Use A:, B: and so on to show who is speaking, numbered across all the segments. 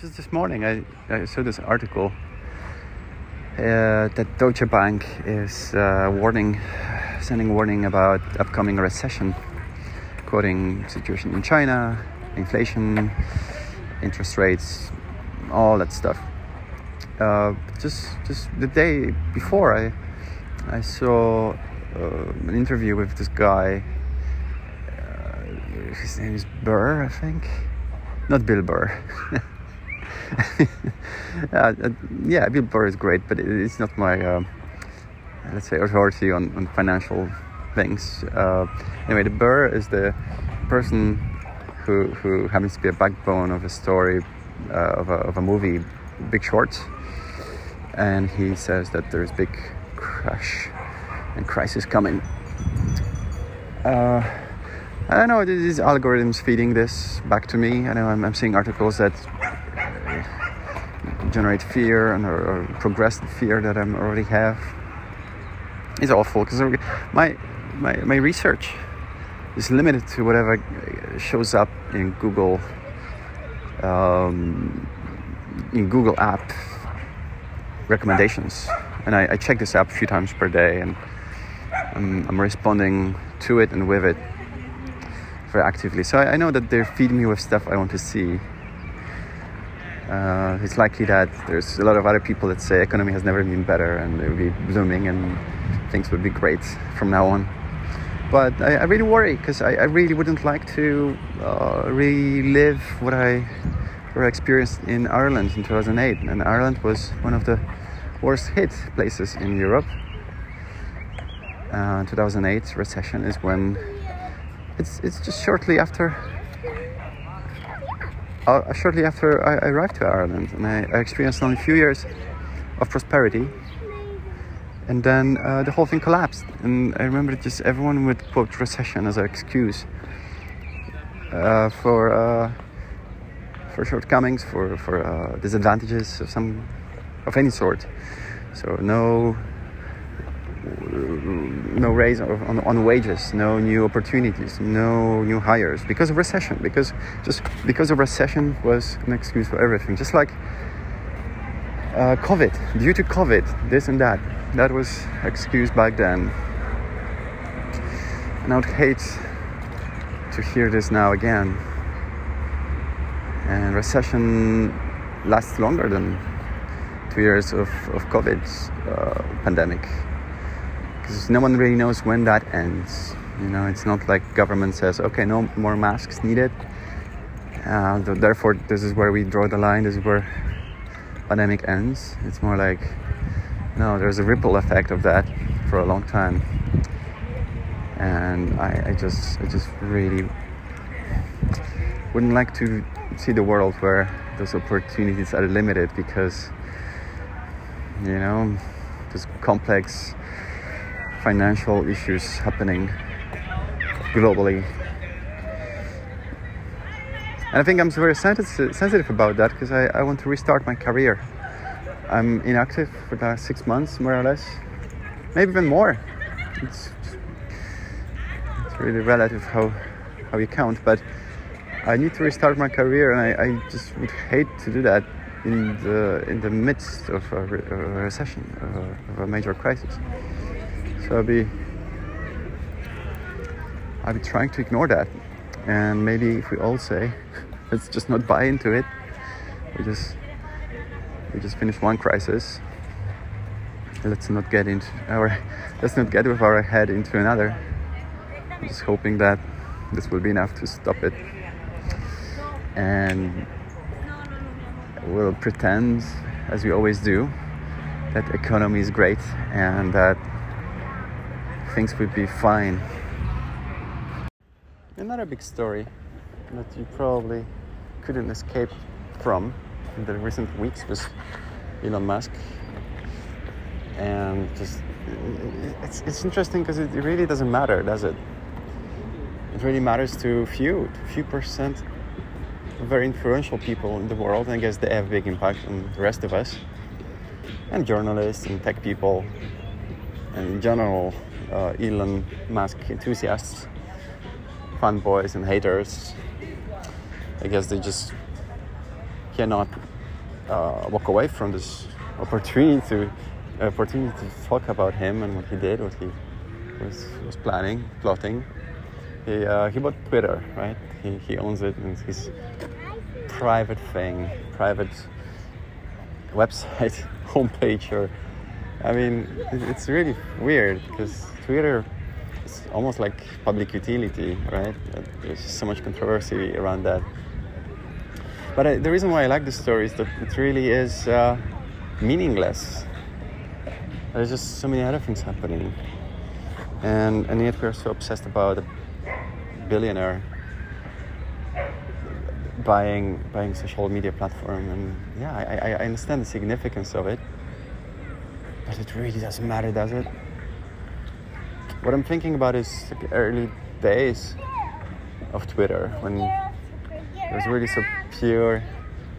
A: just this morning I, I saw this article uh, that Deutsche Bank is uh, warning, sending warning about upcoming recession, quoting situation in China, inflation, interest rates, all that stuff. Uh, just just the day before, I I saw uh, an interview with this guy. Uh, his name is Burr, I think, not Bill Burr. Uh, uh, yeah, Bill Burr is great, but it's not my um, let's say authority on, on financial things. Uh, anyway, the Burr is the person who who happens to be a backbone of a story of a, of a movie, Big Short, and he says that there's big crash and crisis coming. Uh, I don't know, these algorithms feeding this back to me. I know I'm, I'm seeing articles that generate fear and or, or progress the fear that I already have. It's awful because my, my, my research is limited to whatever shows up in Google um, in Google app recommendations, and I, I, check this app a few times per day, and I'm, I'm responding to it and with it very actively. So I, I, know that they're feeding me with stuff I want to see. Uh, it's likely that there's a lot of other people that say economy has never been better and it will be blooming and things would be great from now on. But I, I really worry because I, I, really wouldn't like to uh, relive what I experienced in Ireland in 2008. And Ireland was one of the worst hit places in Europe. Uh, 2008 recession is when it's it's just shortly after uh, shortly after I, arrived to Ireland, and I, I, experienced only a few years of prosperity, and then uh, the whole thing collapsed. And I remember just everyone would quote recession as an excuse uh, for uh, for shortcomings, for for uh, disadvantages of some of any sort. So no no raise on, on wages, no new opportunities, no new hires because of recession. Because just because of recession was an excuse for everything. Just like uh, COVID, due to COVID, this and that, that was excused back then. And I would hate to hear this now again. And recession lasts longer than two years of, of COVID uh, pandemic because no one really knows when that ends. You know, it's not like government says, okay, no more masks needed. Uh, therefore, this is where we draw the line. This is where pandemic ends. It's more like, no, there's a ripple effect of that for a long time, and I, I just, I just really wouldn't like to see the world where those opportunities are limited because, you know, this complex financial issues happening globally. And I think I'm very sensitive about that because I, I want to restart my career. I'm inactive for the last six months, more or less, maybe even more. It's, it's really relative how, how you count, but I need to restart my career, and I, I just would hate to do that in the in the midst of a, re- a recession, uh, of a major crisis. So I'll be I'll be trying to ignore that. And maybe if we all say let's just not buy into it, we just we just finish one crisis. Let's not get into our let's not get with our head into another. I'm just hoping that this will be enough to stop it. And we'll pretend, as we always do, that economy is great and that things would be fine. Another big story that you probably couldn't escape from in the recent weeks was Elon Musk. And just it's, it's interesting because it really doesn't matter, does it? It really matters to few, few percent very influential people in the world, and I guess they have a big impact on the rest of us, and journalists and tech people, and in general, uh, Elon Musk enthusiasts, fanboys, and haters. I guess they just cannot uh, walk away from this opportunity to opportunity to talk about him and what he did, what he was, was planning, plotting. He, uh, he bought Twitter, right? He, he owns it and his private thing, private website, homepage, or I mean, it's really weird because Twitter is almost like public utility, right? There's so much controversy around that. But I, the reason why I like this story is that it really is uh, meaningless. There's just so many other things happening, and and yet we're so obsessed about a billionaire buying buying social media platform. And yeah, I, I understand the significance of it, but it really doesn't matter, does it? What I'm thinking about is the early days of Twitter when it was really so pure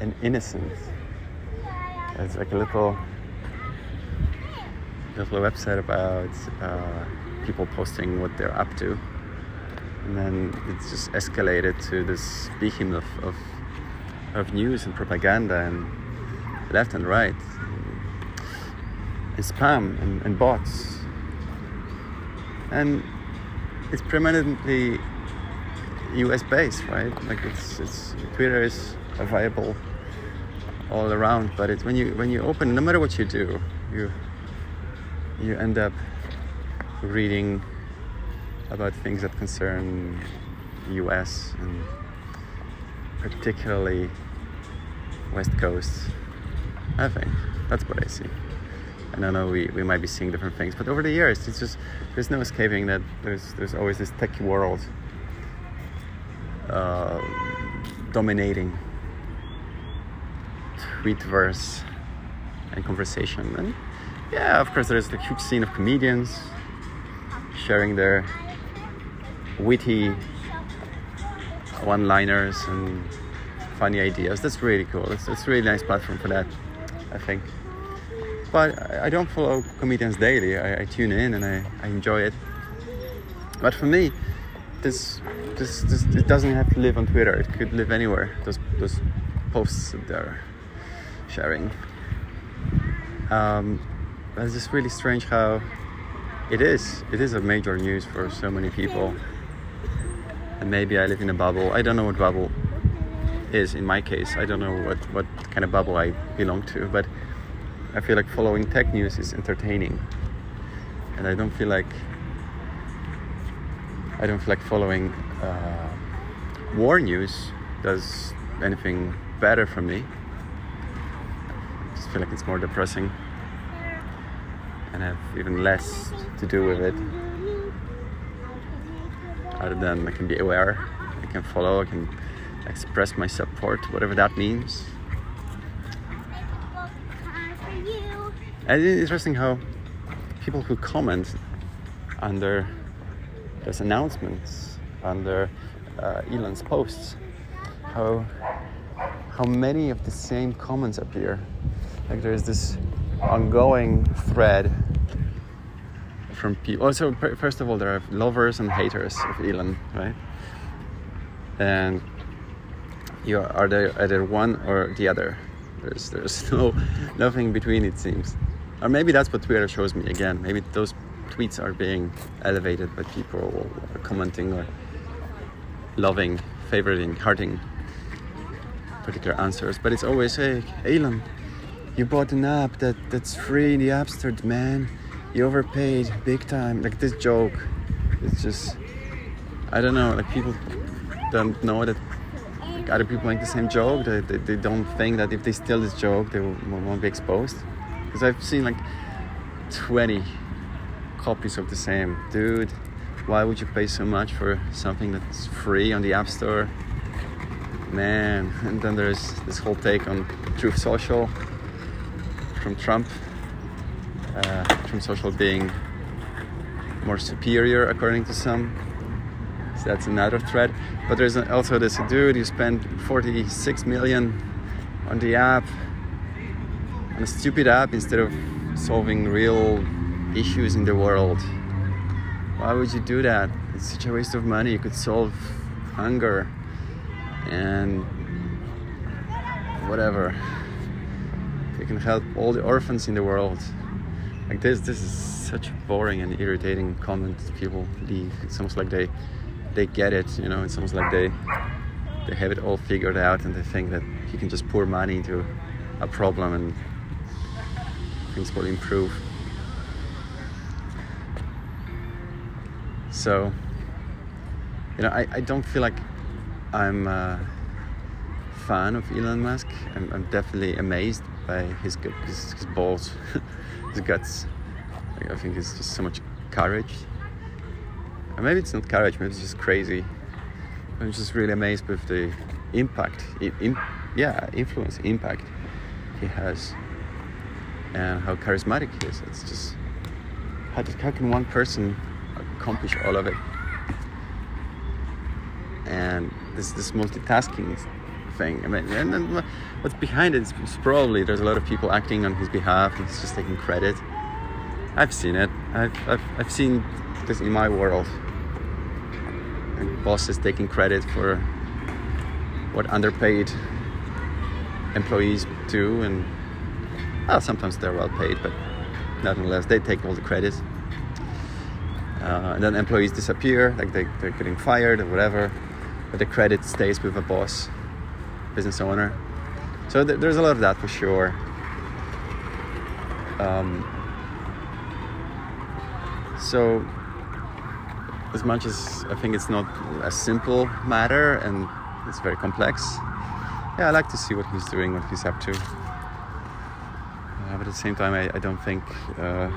A: and innocent. It's like a little little website about uh, people posting what they're up to, and then it's just escalated to this behemoth of, of, of news and propaganda and left and right, and spam and, and bots, and it's predominantly US based, right? Like it's it's Twitter is available all around, but it's when you when you open, no matter what you do, you you end up reading about things that concern US and particularly West Coast. I think that's what I see. And no, we, we might be seeing different things, but over the years, it's just there's no escaping that there's there's always this tech world uh, dominating tweetverse and conversation. And yeah, of course, there's the huge scene of comedians sharing their witty one-liners and funny ideas. That's really cool. It's, it's a really nice platform for that, I think. But I don't follow comedians daily. I, I tune in and I, I enjoy it. But for me, this, this, this, it doesn't have to live on Twitter. It could live anywhere. Those, those posts that they're sharing. Um, it's just really strange how it is. It is a major news for so many people. And maybe I live in a bubble. I don't know what bubble is in my case. I don't know what, what kind of bubble I belong to, but I feel like following tech news is entertaining. And I don't feel like I don't feel like following uh, war news does anything better for me. I just feel like it's more depressing and I have even less to do with it. Other than I can be aware, I can follow, I can express my support, whatever that means. And it's interesting how people who comment under those announcements, under uh, Elon's posts, how how many of the same comments appear. Like there's this ongoing thread from people. Oh, so first of all, there are lovers and haters of Elon, right? And you are, are there either one or the other. There's there's no nothing between it seems, or maybe that's what Twitter shows me again. Maybe those tweets are being elevated by people commenting or loving, favoriting, hearting particular answers. But it's always, hey, Elon, you bought an app that, that's free in the App Store, man. You overpaid big time. Like this joke. It's just, I don't know, like people don't know that like other people make the same joke. They, they, they don't think that if they steal this joke, they won't be exposed. Because I've seen like 20 copies of the same. Dude, why would you pay so much for something that's free on the App Store? Man, and then there's this whole take on Truth Social from Trump. Uh, Truth Social being more superior according to some. So that's another thread. But there's also this dude who spent 46 million on the app, a stupid app instead of solving real issues in the world. Why would you do that? It's such a waste of money. You could solve hunger and whatever. You can help all the orphans in the world, like this, this is such boring and irritating comment people leave. It's almost like they they get it, you know. It's almost like they they have it all figured out and they think that you can just pour money into a problem and things will improve. So, you know, I, I don't feel like I'm a fan of Elon Musk. I'm, I'm definitely amazed by his his, his balls, his guts. I think it's just so much courage. Maybe it's not courage, maybe it's just crazy. I'm just really amazed with the impact, in, yeah, influence, impact he has, and how charismatic he is. It's just how, how can one person accomplish all of it? And this this multitasking thing. I mean, and, and what's behind it is probably there's a lot of people acting on his behalf. He's just taking credit. I've seen it. I've, I've, I've seen this in my world. And bosses taking credit for what underpaid employees do, and well, sometimes they're well paid, but nonetheless, they take all the credit. Uh, and then employees disappear, like they, they're getting fired or whatever, but the credit stays with a boss, business owner. So th- there's a lot of that for sure. Um, so, as much as I think it's not a simple matter and it's very complex, yeah, I like to see what he's doing, what he's up to. The same time, I, I don't think uh,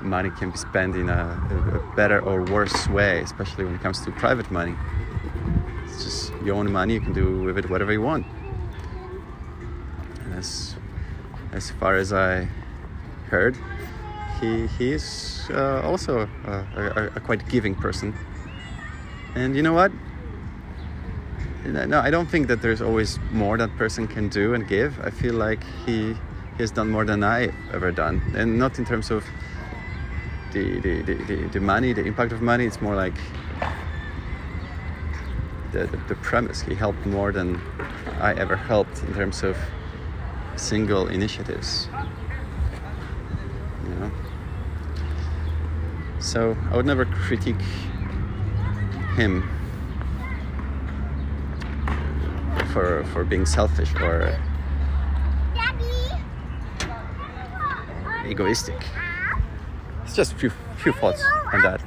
A: money can be spent in a, a, better or worse way, especially when it comes to private money. It's just your own money, you can do with it whatever you want. And as, as far as I heard, he, he is uh, also a, a, a, quite giving person. And you know what? No, I don't think that there's always more that person can do and give. I feel like he, he has done more than I've ever done. And not in terms of the, the, the, the, the money, the impact of money, it's more like the, the, the premise. He helped more than I ever helped in terms of single initiatives. You know? So I would never critique him for for being selfish or egoistic. It's just a few few thoughts on that.